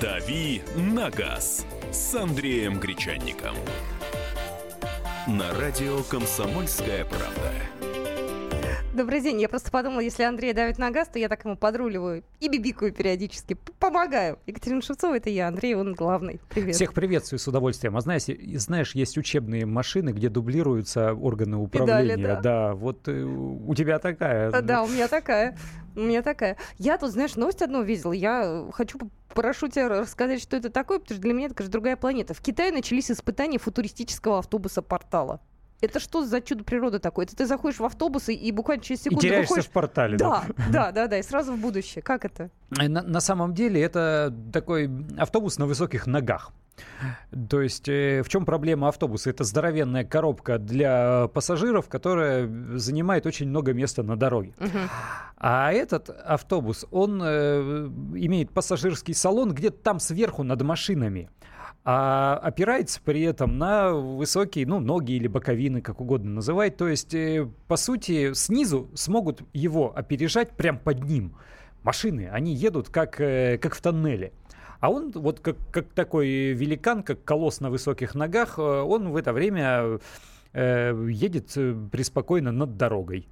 «Дави на газ» с Андреем Гречанником. На радио «Комсомольская правда». Добрый день. Я просто подумала, если Андрей давит на газ, то я так ему подруливаю и бибикаю периодически. Помогаю. Екатерина Шевцова, это я. Андрей, он главный. Привет. Всех приветствую с удовольствием. А знаешь, знаешь, есть учебные машины, где дублируются органы управления. Педали, да. да, вот э, у тебя такая. Да, да, у меня такая. У меня такая. Я тут, знаешь, новость одну видела. Я хочу прошу тебя рассказать, что это такое, потому что для меня это, конечно, другая планета. В Китае начались испытания футуристического автобуса-портала. Это что за чудо природы такое? Это ты заходишь в автобус и, и буквально через секунду и теряешься выходишь... в портале, да? Да, да, да, да, и сразу в будущее. Как это? На, на самом деле это такой автобус на высоких ногах. То есть э, в чем проблема автобуса? Это здоровенная коробка для пассажиров, которая занимает очень много места на дороге. Мгм. А этот автобус, он э, имеет пассажирский салон где-то там сверху над машинами. А опирается при этом на высокие, ну, ноги или боковины, как угодно называть. То есть, э, по сути, снизу смогут его опережать прям под ним. Машины, они едут как, э, как в тоннеле. А он вот как, как такой великан, как колосс на высоких ногах, э, он в это время э, едет э, преспокойно над дорогой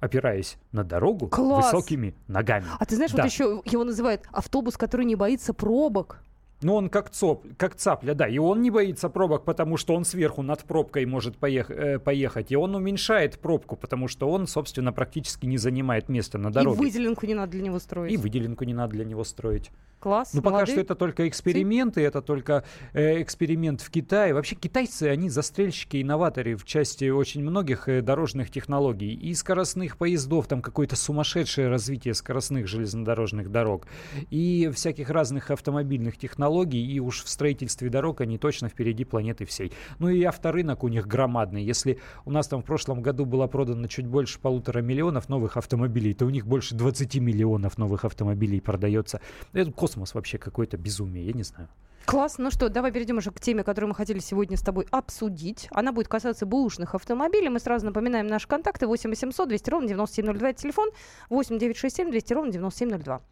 опираясь на дорогу Класс! высокими ногами. А ты знаешь, Да. вот еще его называют автобус, который не боится пробок. Ну, он как, цоп, как цапля, да. И он не боится пробок, потому что он сверху над пробкой может поех- э, поехать. И он уменьшает пробку, потому что он, собственно, практически не занимает места на И дороге. выделенку не надо для него строить. И выделенку не надо для него строить. Класс, Ну, пока что это только эксперименты, это только э, эксперимент в Китае. Вообще, китайцы, они застрельщики, инноваторы в части очень многих э, дорожных технологий. И скоростных поездов, там какое-то сумасшедшее развитие скоростных железнодорожных дорог. И всяких разных автомобильных технологий. И уж в строительстве дорог они точно впереди планеты всей. Ну и авторынок у них громадный. Если у нас там в прошлом году было продано чуть больше полутора миллионов новых автомобилей, то у них больше 20 миллионов новых автомобилей продается. Это космос вообще какое-то безумие, я не знаю. Класс. Ну что, давай перейдем уже к теме, которую мы хотели сегодня с тобой обсудить. Она будет касаться бэушных автомобилей. Мы сразу напоминаем наши контакты. 8 800 200 ровно 9702. Это телефон. 8 967 200 ровно 9702.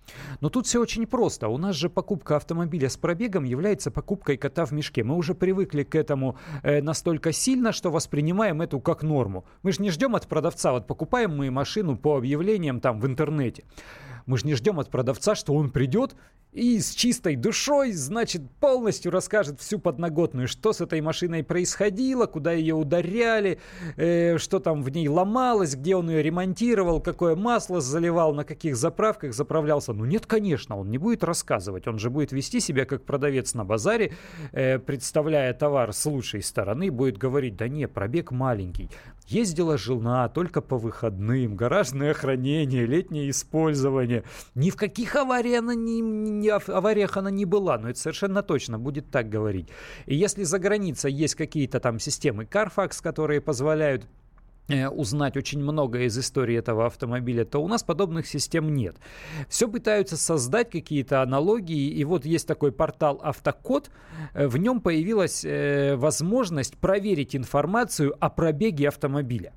Но тут все очень просто. У нас же покупка автомобиля с пробегом является покупкой кота в мешке. Мы уже привыкли к этому э, настолько сильно, что воспринимаем эту как норму. Мы же не ждем от продавца, вот покупаем мы машину по объявлениям там в интернете. Мы же не ждем от продавца, что он придет и с чистой душой, значит, полностью расскажет всю подноготную, что с этой машиной происходило, куда ее ударяли, э, что там в ней ломалось, где он ее ремонтировал, какое масло заливал, на каких заправках заправлялся. Ну нет, конечно, он не будет рассказывать, он же будет вести себя как продавец на базаре, э, представляя товар с лучшей стороны, будет говорить, да не, пробег маленький. Ездила жена только по выходным, гаражное хранение, летнее использование. Ни в каких авариях она не, не- ав- авариях она не была, но это совершенно точно будет так говорить. И если за границей есть какие-то там системы Carfax, которые позволяют э, узнать очень многое из истории этого автомобиля, то у нас подобных систем нет. Все пытаются создать какие-то аналогии, и вот есть такой портал Автокод, э, в нем появилась э, возможность проверить информацию о пробеге автомобиля.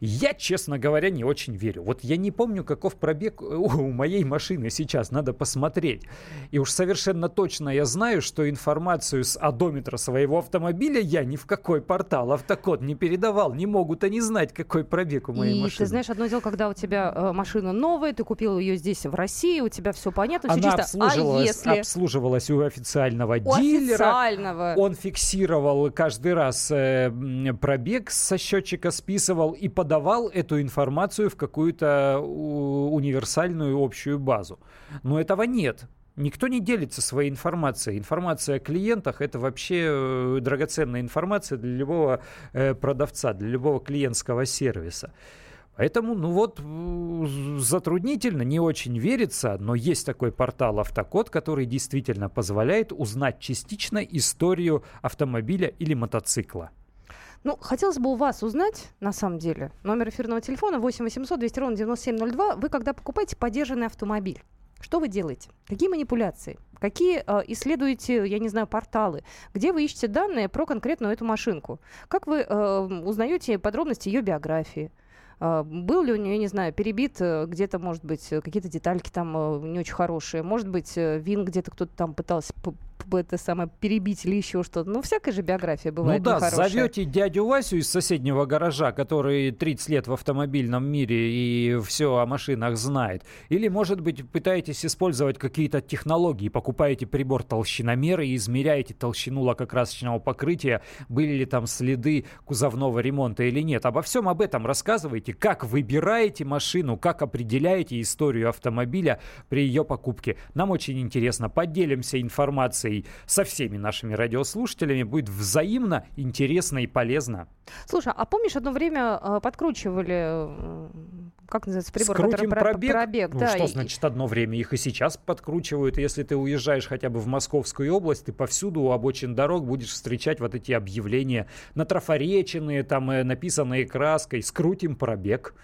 Я, честно говоря, не очень верю. Вот я не помню, каков пробег у моей машины сейчас, надо посмотреть. И уж совершенно точно я знаю, что информацию с одометра своего автомобиля я ни в какой портал автокод не передавал. Не могут они знать, какой пробег у моей И машины. ты знаешь, одно дело, когда у тебя э, машина новая, ты купил ее здесь, в России, у тебя все понятно, все Она чисто. А обслуживалась, если обслуживалась у официального у дилера. официального... Он фиксировал каждый раз э, пробег со счетчика, списывал и подавал эту информацию в какую-то универсальную общую базу. Но этого нет. Никто не делится своей информацией. Информация о клиентах это вообще э, драгоценная информация для любого э, продавца, для любого клиентского сервиса. Поэтому, ну вот, затруднительно, не очень верится, но есть такой портал Автокод, который действительно позволяет узнать частично историю автомобиля или мотоцикла. Ну, хотелось бы у вас узнать, на самом деле, номер эфирного телефона 8 800 200 ровно 9702. Вы, когда покупаете поддержанный автомобиль, что вы делаете? Какие манипуляции? Какие э, исследуете, я не знаю, порталы? Где вы ищете данные про конкретную эту машинку? Как вы э, узнаете подробности ее биографии? А, был ли у нее, не знаю, перебит э, где-то, может быть, какие-то детальки там э, не очень хорошие, может быть, вин где-то кто-то там пытался это самое перебить или еще что-то. Ну, всякая же биография бывает Ну да, нехорошая. зовете дядю Васю из соседнего гаража, который 30 лет в автомобильном мире и все о машинах знает. Или, может быть, пытаетесь использовать какие-то технологии, покупаете прибор толщиномера и измеряете толщину лакокрасочного покрытия, были ли там следы кузовного ремонта или нет. Обо всем об этом рассказывайте, как выбираете машину, как определяете историю автомобиля при ее покупке. Нам очень интересно. Поделимся информацией со всеми нашими радиослушателями. Будет взаимно интересно и полезно. Слушай, а помнишь, одно время э, подкручивали, как называется, прибор, Скрутим который пробег? пробег ну, да, что и... значит одно время? Их и сейчас подкручивают. Если ты уезжаешь хотя бы в Московскую область, ты повсюду у обочин дорог будешь встречать вот эти объявления натрафореченные, там э, написанные краской «Скрутим пробег».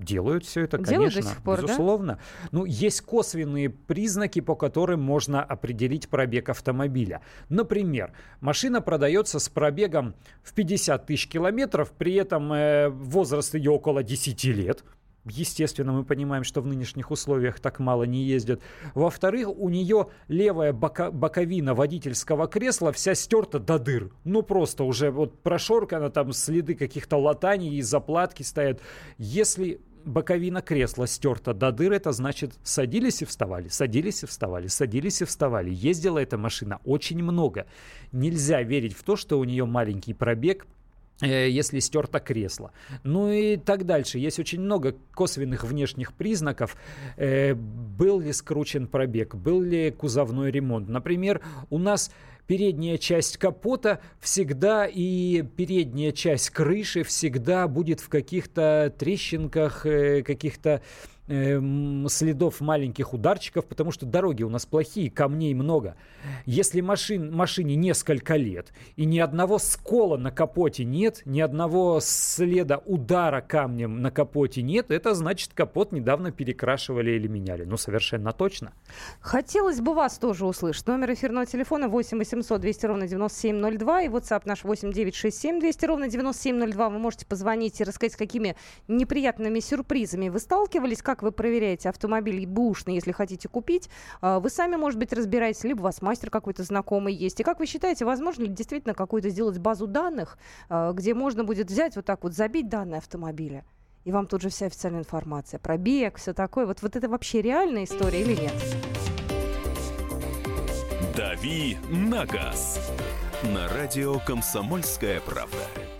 Делают все это, Делают конечно, до сих пор, безусловно. Да? Ну, есть косвенные признаки, по которым можно определить пробег автомобиля. Например, машина продается с пробегом в 50 тысяч километров, при этом э, возраст ее около 10 лет. Естественно, мы понимаем, что в нынешних условиях так мало не ездят. Во-вторых, у нее левая бока боковина водительского кресла вся стерта до дыр. Ну, просто уже вот прошоркана, там следы каких-то латаний и заплатки стоят. Если боковина кресла стерта до дыр, это значит садились и вставали, садились и вставали, садились и вставали. Ездила эта машина очень много. Нельзя верить в то, что у нее маленький пробег, если стерто кресло. Ну и так дальше. Есть очень много косвенных внешних признаков. Э, был ли скручен пробег, был ли кузовной ремонт. Например, у нас передняя часть капота всегда и передняя часть крыши всегда будет в каких-то трещинках, э, каких-то э, следов маленьких ударчиков, потому что дороги у нас плохие, камней много. Если машин, машине несколько лет и ни одного скола на капоте нет, ни одного следа удара камнем на капоте нет, это значит капот недавно перекрашивали или меняли. Ну, совершенно точно. Хотелось бы вас тоже услышать. Номер эфирного телефона 8 800 200 ровно 9702 и WhatsApp наш 8 967 200 ровно 9702. Вы можете позвонить и рассказать, с какими неприятными сюрпризами вы сталкивались, как вы проверяете автомобиль бушный, если хотите купить. А, вы сами, может быть, разбираетесь, либо у вас мастер какой-то знакомый есть. И как вы считаете, возможно ли действительно какую-то сделать базу данных, а, где можно будет взять вот так вот, забить данные автомобиля? И вам тут же вся официальная информация. Пробег, все такое. Вот, вот это вообще реальная история или нет? «Дави на газ» на радио «Комсомольская правда».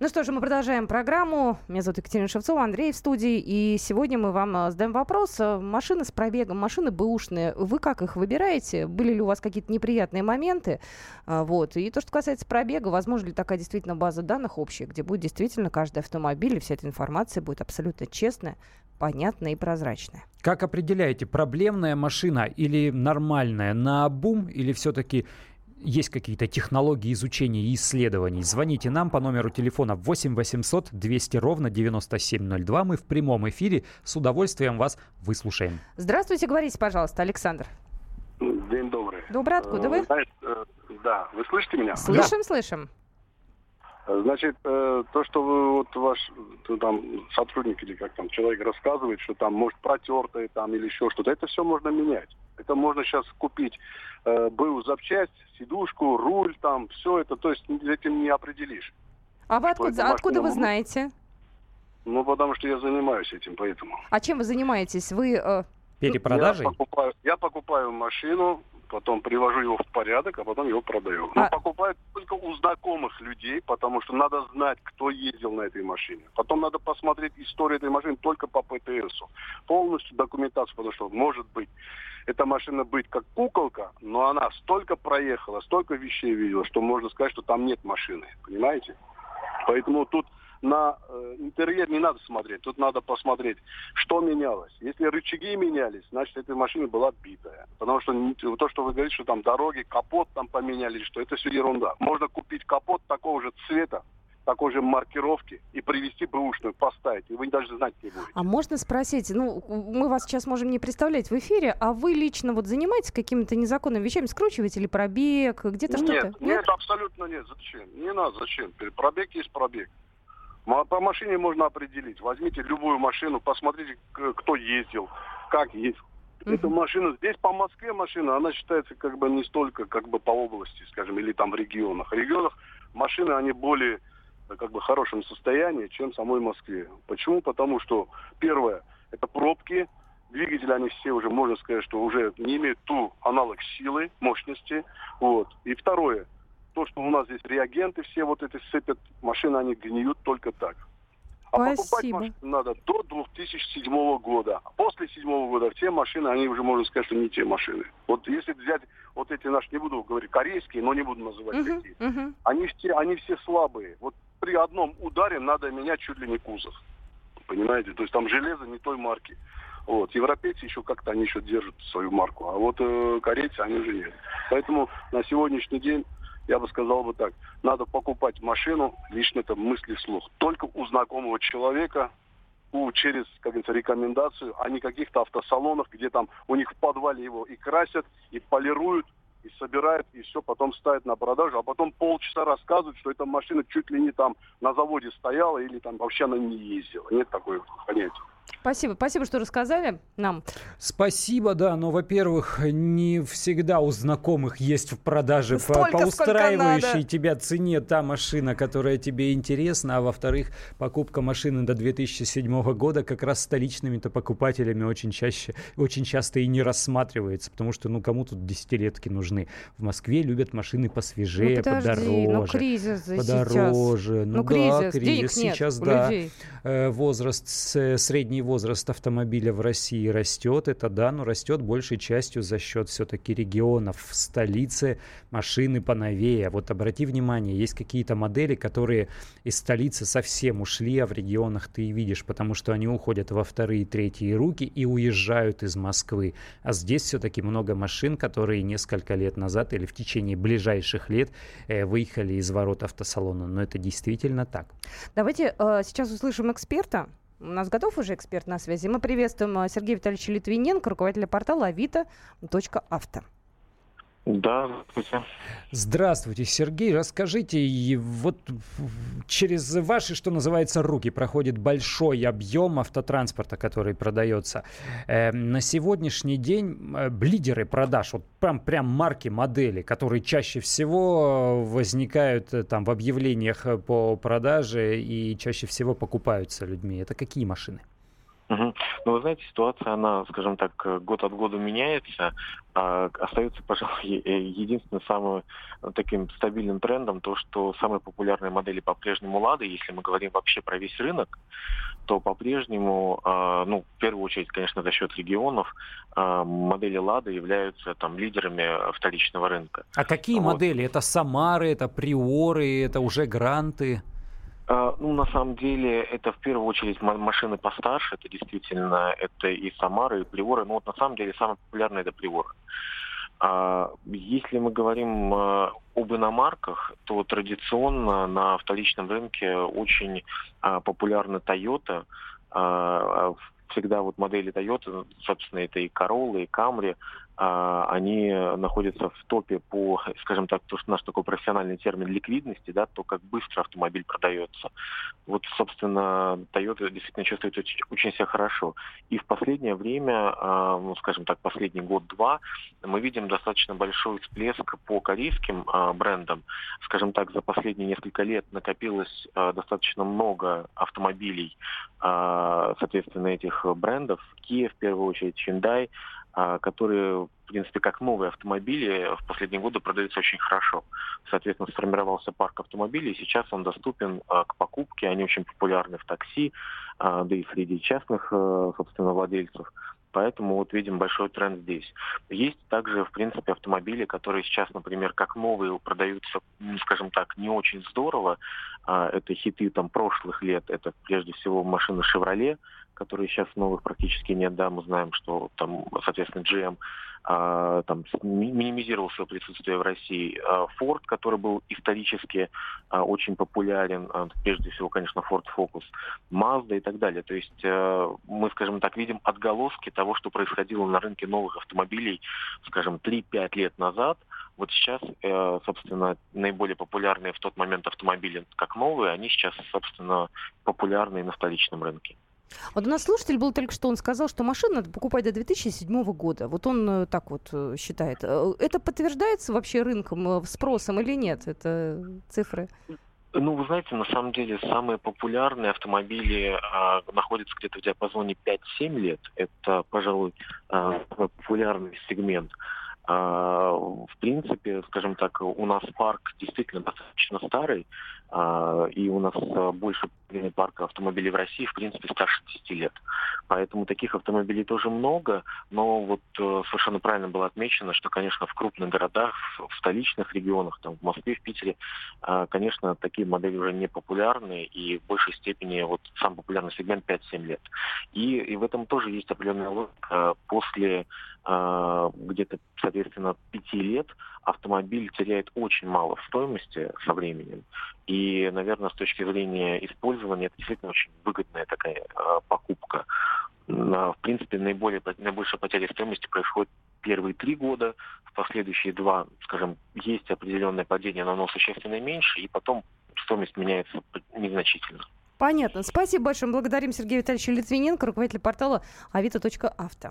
Ну что же, мы продолжаем программу. Меня зовут Екатерина Шевцова, Андрей в студии. И сегодня мы вам э, задаем вопрос. Э, машины с пробегом, машины бэушные. Вы как их выбираете? Были ли у вас какие-то неприятные моменты? А, вот. И то, что касается пробега, возможно ли такая действительно база данных общая, где будет действительно каждый автомобиль, и вся эта информация будет абсолютно честная, понятная и прозрачная. Как определяете, проблемная машина или нормальная, на бум или все-таки есть какие-то технологии изучения и исследований, звоните нам по номеру телефона 8 800 200 ровно 9702. Мы в прямом эфире с удовольствием вас выслушаем. Здравствуйте, говорите, пожалуйста, Александр. День добрый. Добрый, откуда вы? Знаете, э, да, вы слышите меня? Слышим, да. слышим. Значит, э, то, что вы, вот ваш там сотрудник или как там человек рассказывает, что там может протертое там или еще что-то, это все можно менять. Это можно сейчас купить э, был запчасть, сидушку, руль, там, все это, то есть этим не определишь. А вы откуда, откуда вы знаете? Ну, потому что я занимаюсь этим, поэтому. А чем вы занимаетесь? Вы... Э... Перепродажей? Я покупаю, я покупаю машину, потом привожу его в порядок, а потом его продаю. А... Но покупаю только у знакомых людей, потому что надо знать, кто ездил на этой машине. Потом надо посмотреть историю этой машины только по ПТСу. Полностью документацию, потому что может быть эта машина быть как куколка, но она столько проехала, столько вещей видела, что можно сказать, что там нет машины. Понимаете? Поэтому тут на э, интерьер не надо смотреть, тут надо посмотреть, что менялось. Если рычаги менялись, значит, эта машина была битая. Потому что то, что вы говорите, что там дороги, капот там поменяли, что это все ерунда. Можно купить капот такого же цвета, такой же маркировки и привезти бэушную, поставить. И вы даже знать не будете. А можно спросить, ну, мы вас сейчас можем не представлять в эфире, а вы лично вот занимаетесь какими-то незаконными вещами? Скручиваете или пробег, где-то что-то? Нет, нет, абсолютно нет. Зачем? Не надо, зачем? Пробег есть пробег. По машине можно определить. Возьмите любую машину, посмотрите, кто ездил, как ездил. Uh-huh. Эта машина, здесь по Москве машина, она считается как бы не столько как бы по области, скажем, или там в регионах. В регионах машины, они более как бы хорошем состоянии, чем в самой Москве. Почему? Потому что, первое, это пробки, двигатели, они все уже, можно сказать, что уже не имеют ту аналог силы, мощности. Вот. И второе, то, что у нас здесь реагенты все вот эти сыпят, машины, они гниют только так. А Спасибо. покупать машину надо до 2007 года. После 2007 года все машины, они уже, можно сказать, что не те машины. Вот если взять вот эти наши, не буду говорить корейские, но не буду называть uh-huh, какие, uh-huh. Они, все, они все слабые. Вот при одном ударе надо менять чуть ли не кузов. Понимаете? То есть там железо не той марки. Вот. Европейцы еще как-то они еще держат свою марку, а вот э, корейцы они уже нет. Поэтому на сегодняшний день я бы сказал бы так, надо покупать машину, лично это мысли вслух, только у знакомого человека, у, через, как говорится, рекомендацию, а не каких-то автосалонов, где там у них в подвале его и красят, и полируют, и собирают, и все потом ставят на продажу, а потом полчаса рассказывают, что эта машина чуть ли не там на заводе стояла или там вообще она не ездила. Нет такой понятия. Спасибо, спасибо, что рассказали нам. Спасибо, да, но, во-первых, не всегда у знакомых есть в продаже Столько, по, по устраивающей тебя цене та машина, которая тебе интересна, а во-вторых, покупка машины до 2007 года как раз столичными-то покупателями очень чаще, очень часто и не рассматривается, потому что, ну, кому тут десятилетки нужны? В Москве любят машины посвежее, ну, подожди, подороже. Ну, кризис подороже. Сейчас. Ну, ну да, кризис, кризис сейчас, да. людей. Э, возраст средний возраст автомобиля в России растет, это да, но растет большей частью за счет все-таки регионов. В столице машины поновее. Вот обрати внимание, есть какие-то модели, которые из столицы совсем ушли, а в регионах ты и видишь, потому что они уходят во вторые, третьи руки и уезжают из Москвы. А здесь все-таки много машин, которые несколько лет назад или в течение ближайших лет э, выехали из ворот автосалона. Но это действительно так. Давайте э, сейчас услышим эксперта. У нас готов уже эксперт на связи. Мы приветствуем э, Сергея Витальевича Литвиненко, руководителя портала avito.авто. Да, здравствуйте. Здравствуйте, Сергей. Расскажите, вот через ваши, что называется, руки проходит большой объем автотранспорта, который продается. Э, на сегодняшний день э, лидеры продаж, вот прям, прям марки, модели, которые чаще всего возникают э, там в объявлениях по продаже и чаще всего покупаются людьми, это какие машины? Угу. Ну, вы знаете, ситуация, она, скажем так, год от года меняется. А остается, пожалуй, единственным самым таким стабильным трендом то, что самые популярные модели по-прежнему «Лады», если мы говорим вообще про весь рынок, то по-прежнему, а, ну, в первую очередь, конечно, за счет регионов, а, модели «Лада» являются там лидерами вторичного рынка. А какие вот. модели? Это «Самары», это «Приоры», это уже «Гранты»? А, ну, на самом деле, это в первую очередь машины постарше, это действительно, это и Самары, и Приоры, но вот на самом деле самые популярные это Приоры. А, если мы говорим а, об иномарках, то традиционно на вторичном рынке очень популярна Toyota. Всегда вот модели Toyota, собственно, это и Corolla, и а, они находятся в топе по, скажем так, то, что наш такой профессиональный термин ликвидности, да, то, как быстро автомобиль продается. Вот, собственно, Toyota действительно чувствует очень, очень себя хорошо. И в последнее время, а, ну, скажем так, последний год-два, мы видим достаточно большой всплеск по корейским а, брендам. Скажем так, за последние несколько лет накопилось достаточно много автомобилей, соответственно, этих брендов. Kia, в первую очередь, Hyundai, а, которые, в принципе, как новые автомобили в последние годы продаются очень хорошо. Соответственно, сформировался парк автомобилей, сейчас он доступен а, к покупке, они очень популярны в такси, а, да и среди частных, э, собственно, владельцев. Поэтому вот видим большой тренд здесь. Есть также, в принципе, автомобили, которые сейчас, например, как новые продаются, скажем так, не очень здорово, а, это хиты там прошлых лет, это прежде всего машины Chevrolet, которые сейчас новых практически нет, да, мы знаем, что там, соответственно, GM а, там, минимизировал свое присутствие в России. А, Ford, который был исторически а, очень популярен, а, прежде всего, конечно, Ford Focus, Mazda и так далее. То есть а, мы, скажем так, видим отголоски того, что происходило на рынке новых автомобилей, скажем, 3-5 лет назад. Вот сейчас, э, собственно, наиболее популярные в тот момент автомобили, как новые, они сейчас, собственно, популярны на вторичном рынке. Вот у нас слушатель был только что, он сказал, что машину надо покупать до 2007 года. Вот он э, так вот э, считает. Это подтверждается вообще рынком, спросом или нет? Это цифры? Ну, вы знаете, на самом деле самые популярные автомобили а, находятся где-то в диапазоне 5-7 лет. Это, пожалуй, а, популярный сегмент. А, в принципе, скажем так, у нас парк действительно достаточно старый, и у нас а, больше парка автомобилей в России, в принципе, старше 10 лет. Поэтому таких автомобилей тоже много, но вот э, совершенно правильно было отмечено, что, конечно, в крупных городах, в столичных регионах, там, в Москве, в Питере, конечно, такие модели уже не популярны, и в большей степени вот сам популярный сегмент 5-7 лет. И, и в этом тоже есть определенная логика. После где-то, соответственно, 5 лет автомобиль теряет очень мало в стоимости со временем. И, наверное, с точки зрения использования, это действительно очень выгодная такая э, покупка. в принципе, наиболее, наибольшая потеря стоимости происходит первые три года, в последующие два, скажем, есть определенное падение, но оно существенно меньше, и потом стоимость меняется незначительно. Понятно. Спасибо большое. Благодарим Сергея Витальевича Литвиненко, руководитель портала avito.авто.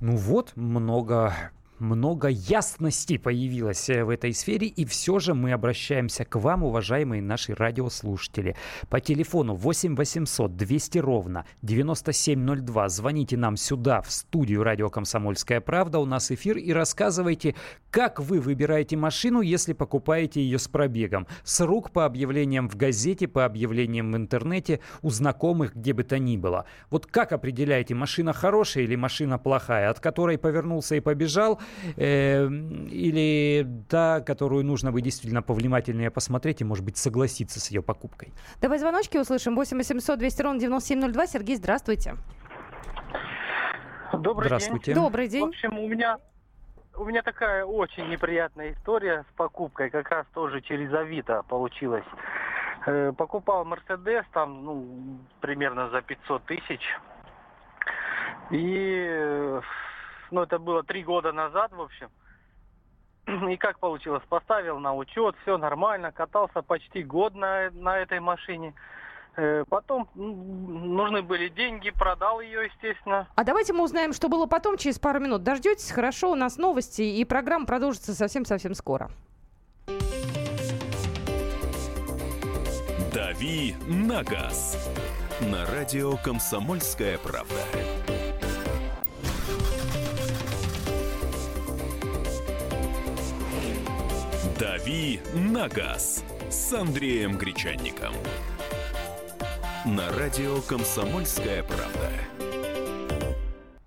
Ну вот, много много ясности появилось э, в этой сфере, и все же мы обращаемся к вам, уважаемые наши радиослушатели. По телефону 8 800 200 ровно 9702 звоните нам сюда, в студию «Радио Комсомольская правда». У нас эфир, и рассказывайте, как вы выбираете машину, если покупаете ее с пробегом. С рук по объявлениям в газете, по объявлениям в интернете, у знакомых, где бы то ни было. Вот как определяете, машина хорошая или машина плохая, от которой повернулся и побежал – э, или та, которую нужно бы действительно повнимательнее посмотреть и, может быть, согласиться с ее покупкой. Давай звоночки услышим. 8 800 200 ровно 9702. Сергей, здравствуйте. Добрый Здравствуйте. день. Добрый день. В общем, у меня у меня такая очень неприятная история с покупкой, как раз тоже через Авито получилась. Э, покупал Мерседес там, ну, примерно за 500 тысяч. И э, ну, это было три года назад, в общем. И как получилось? Поставил на учет, все нормально, катался почти год на, на этой машине. Э, потом нужны были деньги, продал ее, естественно. А давайте мы узнаем, что было потом, через пару минут. Дождетесь? Хорошо, у нас новости, и программа продолжится совсем-совсем скоро. «Дави на газ» на радио «Комсомольская правда». «Дави на газ» с Андреем Гречанником. На радио «Комсомольская правда».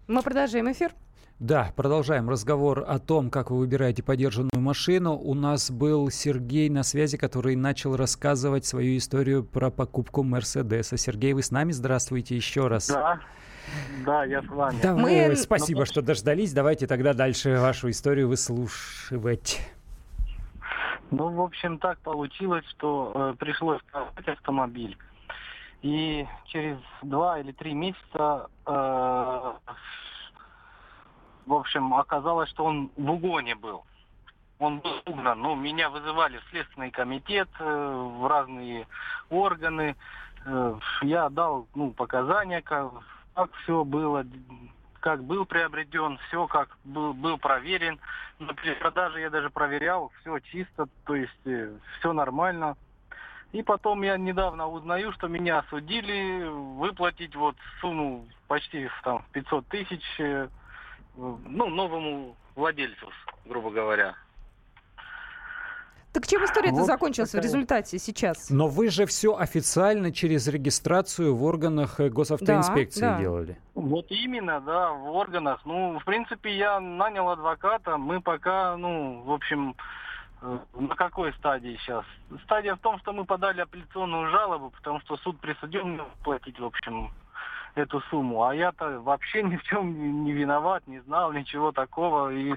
Мы продолжаем эфир. Да, продолжаем разговор о том, как вы выбираете подержанную машину. У нас был Сергей на связи, который начал рассказывать свою историю про покупку Мерседеса. Сергей, вы с нами? Здравствуйте еще раз. Да. Да, я с вами. Да, Мы... Спасибо, что дождались. Давайте тогда дальше вашу историю выслушивать. Ну, в общем, так получилось, что э, пришлось продать автомобиль. И через два или три месяца, э, в общем, оказалось, что он в угоне был. Он был угнан. Ну, меня вызывали в Следственный комитет, э, в разные органы. Э, я дал ну, показания, как, как все было, как был приобретен, все как был, был проверен. На перепродаже я даже проверял, все чисто, то есть э, все нормально. И потом я недавно узнаю, что меня осудили выплатить вот сумму почти там 500 тысяч э, ну, новому владельцу, грубо говоря. Так чем история-то вот закончилась такая... в результате сейчас? Но вы же все официально через регистрацию в органах э, госавтоинспекции да, да. делали. Вот именно, да, в органах. Ну, в принципе, я нанял адвоката. Мы пока, ну, в общем, э, на какой стадии сейчас? Стадия в том, что мы подали апелляционную жалобу, потому что суд присудил мне платить, в общем, эту сумму. А я-то вообще ни в чем не виноват, не знал ничего такого. И,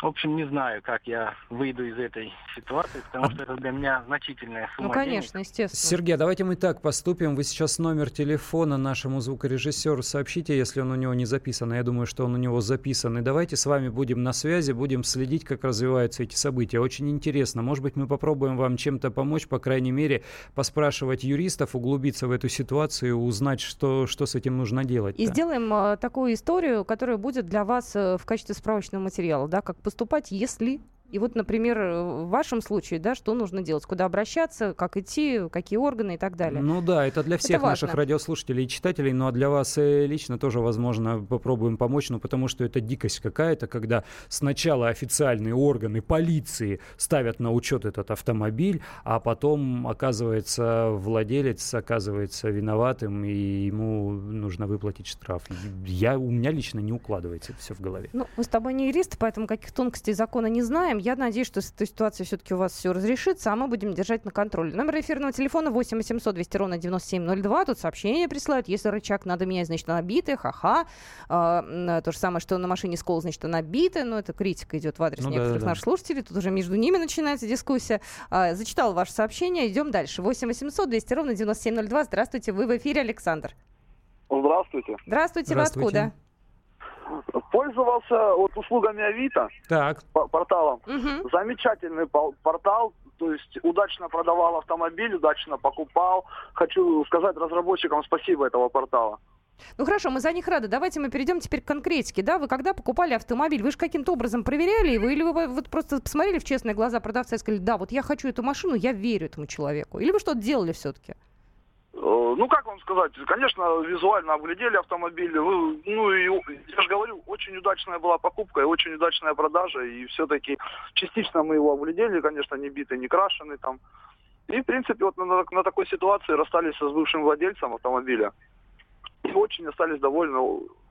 в общем, не знаю, как я выйду из этой ситуации, потому а... что это для меня значительная сумма Ну, конечно, денег. естественно. Сергей, давайте мы так поступим. Вы сейчас номер телефона нашему звукорежиссеру сообщите, если он у него не записан. Я думаю, что он у него записан. И давайте с вами будем на связи, будем следить, как развиваются эти события. Очень интересно. Может быть, мы попробуем вам чем-то помочь, по крайней мере, поспрашивать юристов, углубиться в эту ситуацию, узнать, что, что с этим нужно делать. И сделаем э, такую историю, которая будет для вас э, в качестве справочного материала, да, как поступать, если и вот, например, в вашем случае, да, что нужно делать, куда обращаться, как идти, какие органы и так далее. Ну да, это для всех это наших радиослушателей и читателей, но для вас э, лично тоже, возможно, попробуем помочь, ну потому что это дикость какая-то, когда сначала официальные органы полиции ставят на учет этот автомобиль, а потом, оказывается, владелец оказывается виноватым, и ему нужно выплатить штраф. Я, у меня лично не укладывается это все в голове. Ну, мы с тобой не юристы, поэтому каких тонкостей закона не знаем. Я надеюсь, что с этой ситуацией все-таки у вас все разрешится, а мы будем держать на контроле. Номер эфирного телефона 8 800 200 ровно 9702. Тут сообщение присылают. Если рычаг надо менять, значит, она битая. Ха-ха. А, то же самое, что на машине скол, значит, она битая. Но это критика идет в адрес ну, некоторых да, да, наших слушателей. Тут уже между ними начинается дискуссия. А, зачитал ваше сообщение. Идем дальше. 8 800 200 ровно 9702. Здравствуйте. Вы в эфире, Александр. Здравствуйте. Здравствуйте. Здравствуйте. Вы откуда? Пользовался вот услугами Авито, так. порталом. Угу. Замечательный портал, то есть удачно продавал автомобиль, удачно покупал. Хочу сказать разработчикам спасибо этого портала. Ну хорошо, мы за них рады. Давайте мы перейдем теперь к конкретике. Да, вы когда покупали автомобиль, вы же каким-то образом проверяли его, или вы вот просто посмотрели в честные глаза продавца и сказали, да, вот я хочу эту машину, я верю этому человеку. Или вы что-то делали все-таки? Э, ну, как вам сказать, конечно, визуально оглядели автомобили. Ну, и я же говорю, очень удачная была покупка и очень удачная продажа. И все-таки частично мы его оглядели, конечно, не битый, не крашеный там. И, в принципе, вот на, на такой ситуации расстались с бывшим владельцем автомобиля. И очень остались довольны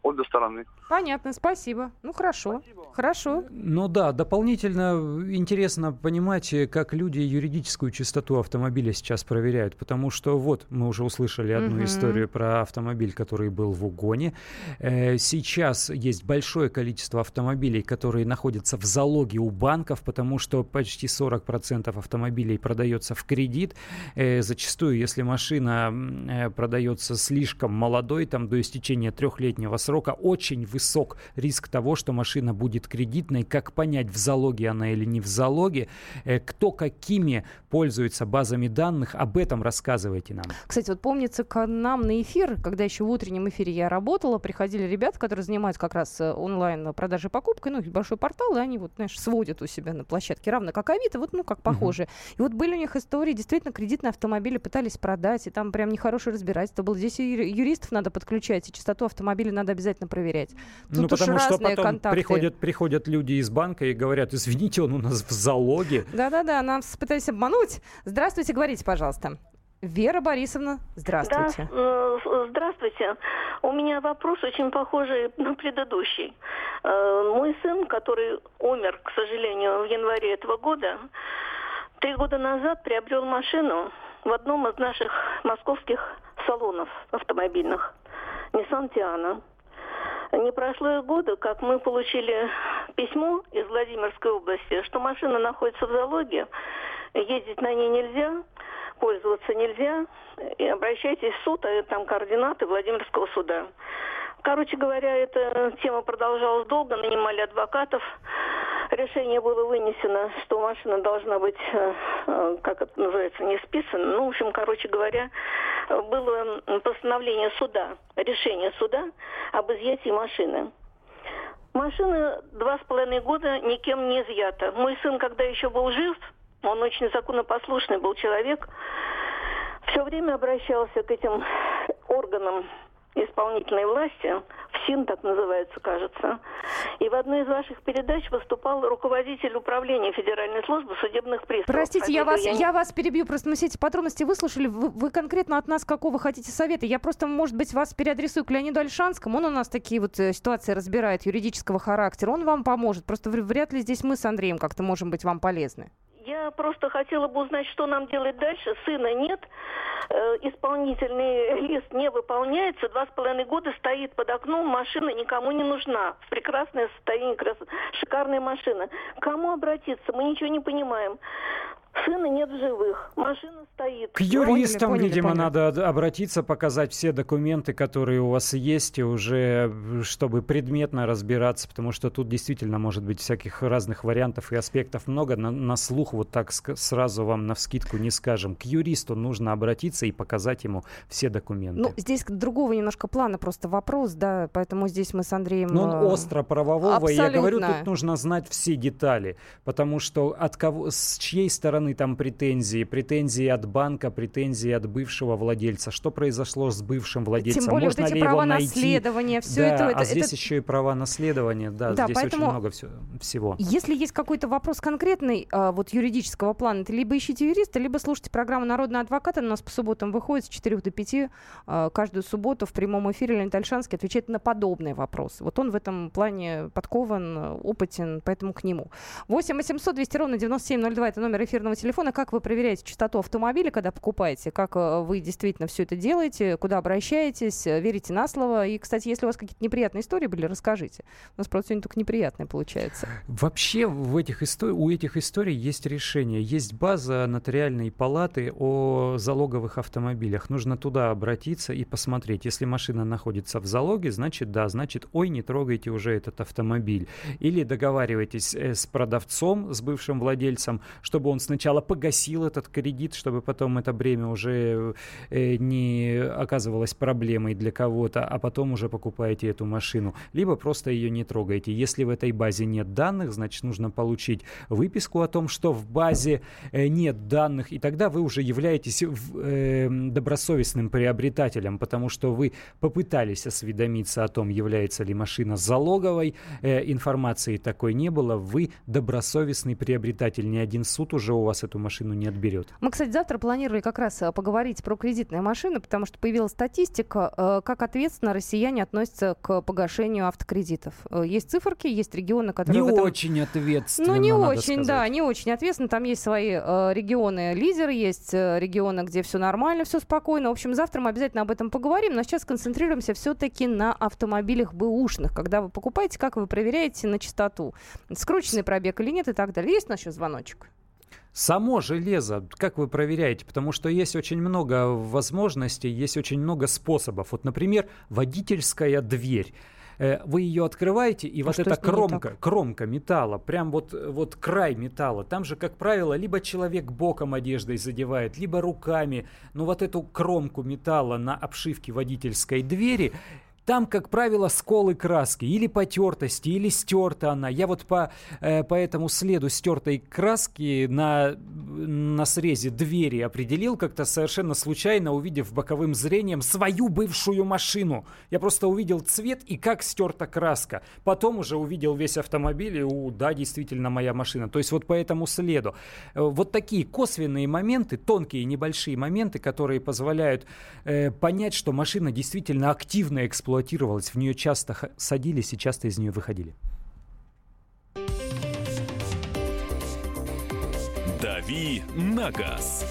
обе стороны. Понятно, спасибо. Ну хорошо, спасибо. хорошо. Ну да, дополнительно интересно понимать, как люди юридическую чистоту автомобиля сейчас проверяют, потому что вот мы уже услышали одну угу. историю про автомобиль, который был в угоне. Э, сейчас есть большое количество автомобилей, которые находятся в залоге у банков, потому что почти 40% автомобилей продается в кредит. Э, зачастую, если машина э, продается слишком молодой, там до истечения трехлетнего срока очень высок риск того, что машина будет кредитной. Как понять, в залоге она или не в залоге? Э, кто какими пользуется базами данных? Об этом рассказывайте нам. Кстати, вот помнится, к нам на эфир, когда еще в утреннем эфире я работала, приходили ребята, которые занимаются как раз э, онлайн продажей покупкой, ну, большой портал, и они вот, знаешь, сводят у себя на площадке, равно как Авито, вот, ну, как похоже. Uh-huh. И вот были у них истории, действительно, кредитные автомобили пытались продать, и там прям нехорошее разбирательство было. Здесь и юристов надо подключать, и частоту автомобиля надо обязательно проверять. Тут ну, потому что потом приходят, приходят люди из банка и говорят, извините, он у нас в залоге. Да-да-да, нас пытались обмануть. Здравствуйте, говорите, пожалуйста. Вера Борисовна, здравствуйте. Да, э, здравствуйте. У меня вопрос очень похожий на предыдущий. Э, мой сын, который умер, к сожалению, в январе этого года, три года назад приобрел машину в одном из наших московских салонов автомобильных. Nissan Tiana. Не прошло и года, как мы получили письмо из Владимирской области, что машина находится в залоге, ездить на ней нельзя, пользоваться нельзя, и обращайтесь в суд, а там координаты Владимирского суда. Короче говоря, эта тема продолжалась долго, нанимали адвокатов. Решение было вынесено, что машина должна быть, э, э, как это называется, не списана. Ну, в общем, короче говоря, было постановление суда, решение суда об изъятии машины. Машина два с половиной года никем не изъята. Мой сын, когда еще был жив, он очень законопослушный был человек, все время обращался к этим органам исполнительной власти, ФСИН так называется, кажется. И в одной из ваших передач выступал руководитель управления Федеральной службы судебных приставов. Простите, я вас, я, я вас перебью, просто мы все эти подробности выслушали. Вы, вы конкретно от нас какого хотите совета? Я просто, может быть, вас переадресую к Леониду Альшанскому. Он у нас такие вот э, ситуации разбирает юридического характера. Он вам поможет. Просто вряд ли здесь мы с Андреем как-то можем быть вам полезны. Я просто хотела бы узнать, что нам делать дальше. Сына нет, э, исполнительный лист не выполняется, два с половиной года стоит под окном, машина никому не нужна. В прекрасное состояние, крас... шикарная машина. Кому обратиться? Мы ничего не понимаем. Сына нет в живых. Машина стоит. К юристам, поняли, видимо, поняли. надо обратиться, показать все документы, которые у вас есть, и уже чтобы предметно разбираться, потому что тут действительно может быть всяких разных вариантов и аспектов много. На, на слух вот так сразу вам на вскидку не скажем. К юристу нужно обратиться и показать ему все документы. Ну, здесь другого немножко плана просто вопрос, да, поэтому здесь мы с Андреем... Ну, он э, остро правового, и я говорю, тут нужно знать все детали, потому что от кого, с чьей стороны стороны там претензии, претензии от банка, претензии от бывшего владельца. Что произошло с бывшим владельцем? Тем более Можно вот эти ли права его найти? наследования, все да, это, а это. здесь еще и права наследования, да, да здесь поэтому, очень много все, всего. Если есть какой-то вопрос конкретный, а, вот юридического плана, то либо ищите юриста, либо слушайте программу «Народный адвокат». Она у нас по субботам выходит с 4 до 5 а, каждую субботу в прямом эфире Леонид Альшанский отвечает на подобные вопросы. Вот он в этом плане подкован, опытен, поэтому к нему. 8 800 200 ровно 9702 это номер эфирного телефона. Как вы проверяете частоту автомобиля, когда покупаете, как э, вы действительно все это делаете, куда обращаетесь, э, верите на слово. И, кстати, если у вас какие-то неприятные истории были, расскажите. У нас просто сегодня только неприятные получается. Вообще в этих истор... у этих историй есть решение. Есть база нотариальной палаты о залоговых автомобилях. Нужно туда обратиться и посмотреть. Если машина находится в залоге, значит да, значит ой, не трогайте уже этот автомобиль. Или договаривайтесь э, с продавцом, с бывшим владельцем, чтобы он сначала погасил этот кредит, чтобы потом это бремя уже э, не оказывалось проблемой для кого-то, а потом уже покупаете эту машину. Либо просто ее не трогаете. Если в этой базе нет данных, значит нужно получить выписку о том, что в базе э, нет данных, и тогда вы уже являетесь э, добросовестным приобретателем, потому что вы попытались осведомиться о том, является ли машина залоговой, информации такой не было, вы добросовестный приобретатель. Ни один суд уже у вас эту машину не отберет. Мы, кстати, завтра планировали как раз э, поговорить про кредитные машины, потому что появилась статистика, э, как ответственно россияне относятся к погашению автокредитов. Э, есть циферки, есть регионы, которые... Не этом... очень ответственно, Ну, не очень, сказать. да, не очень ответственно. Там есть свои регионы лидеры, есть регионы, где все нормально, все спокойно. В общем, завтра мы обязательно об этом поговорим, но сейчас концентрируемся все-таки на автомобилях бэушных. Когда вы покупаете, как вы проверяете на чистоту? Скрученный пробег или нет и так далее. Есть у нас еще звоночек? Само железо, как вы проверяете? Потому что есть очень много возможностей, есть очень много способов. Вот, например, водительская дверь э, вы ее открываете, и а вот эта кромка, кромка металла, прям вот, вот край металла, там же, как правило, либо человек боком одеждой задевает, либо руками, но вот эту кромку металла на обшивке водительской двери, там, как правило, сколы краски, или потертости, или стерта она. Я вот по, э, по этому следу стертой краски на, на срезе двери определил как-то совершенно случайно, увидев боковым зрением свою бывшую машину. Я просто увидел цвет и как стерта краска. Потом уже увидел весь автомобиль и, у, да, действительно моя машина. То есть вот по этому следу. Э, вот такие косвенные моменты, тонкие небольшие моменты, которые позволяют э, понять, что машина действительно активно эксплуатируется эксплуатировалась, в нее часто садились и часто из нее выходили. «Дави на газ»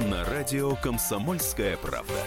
на радио «Комсомольская правда».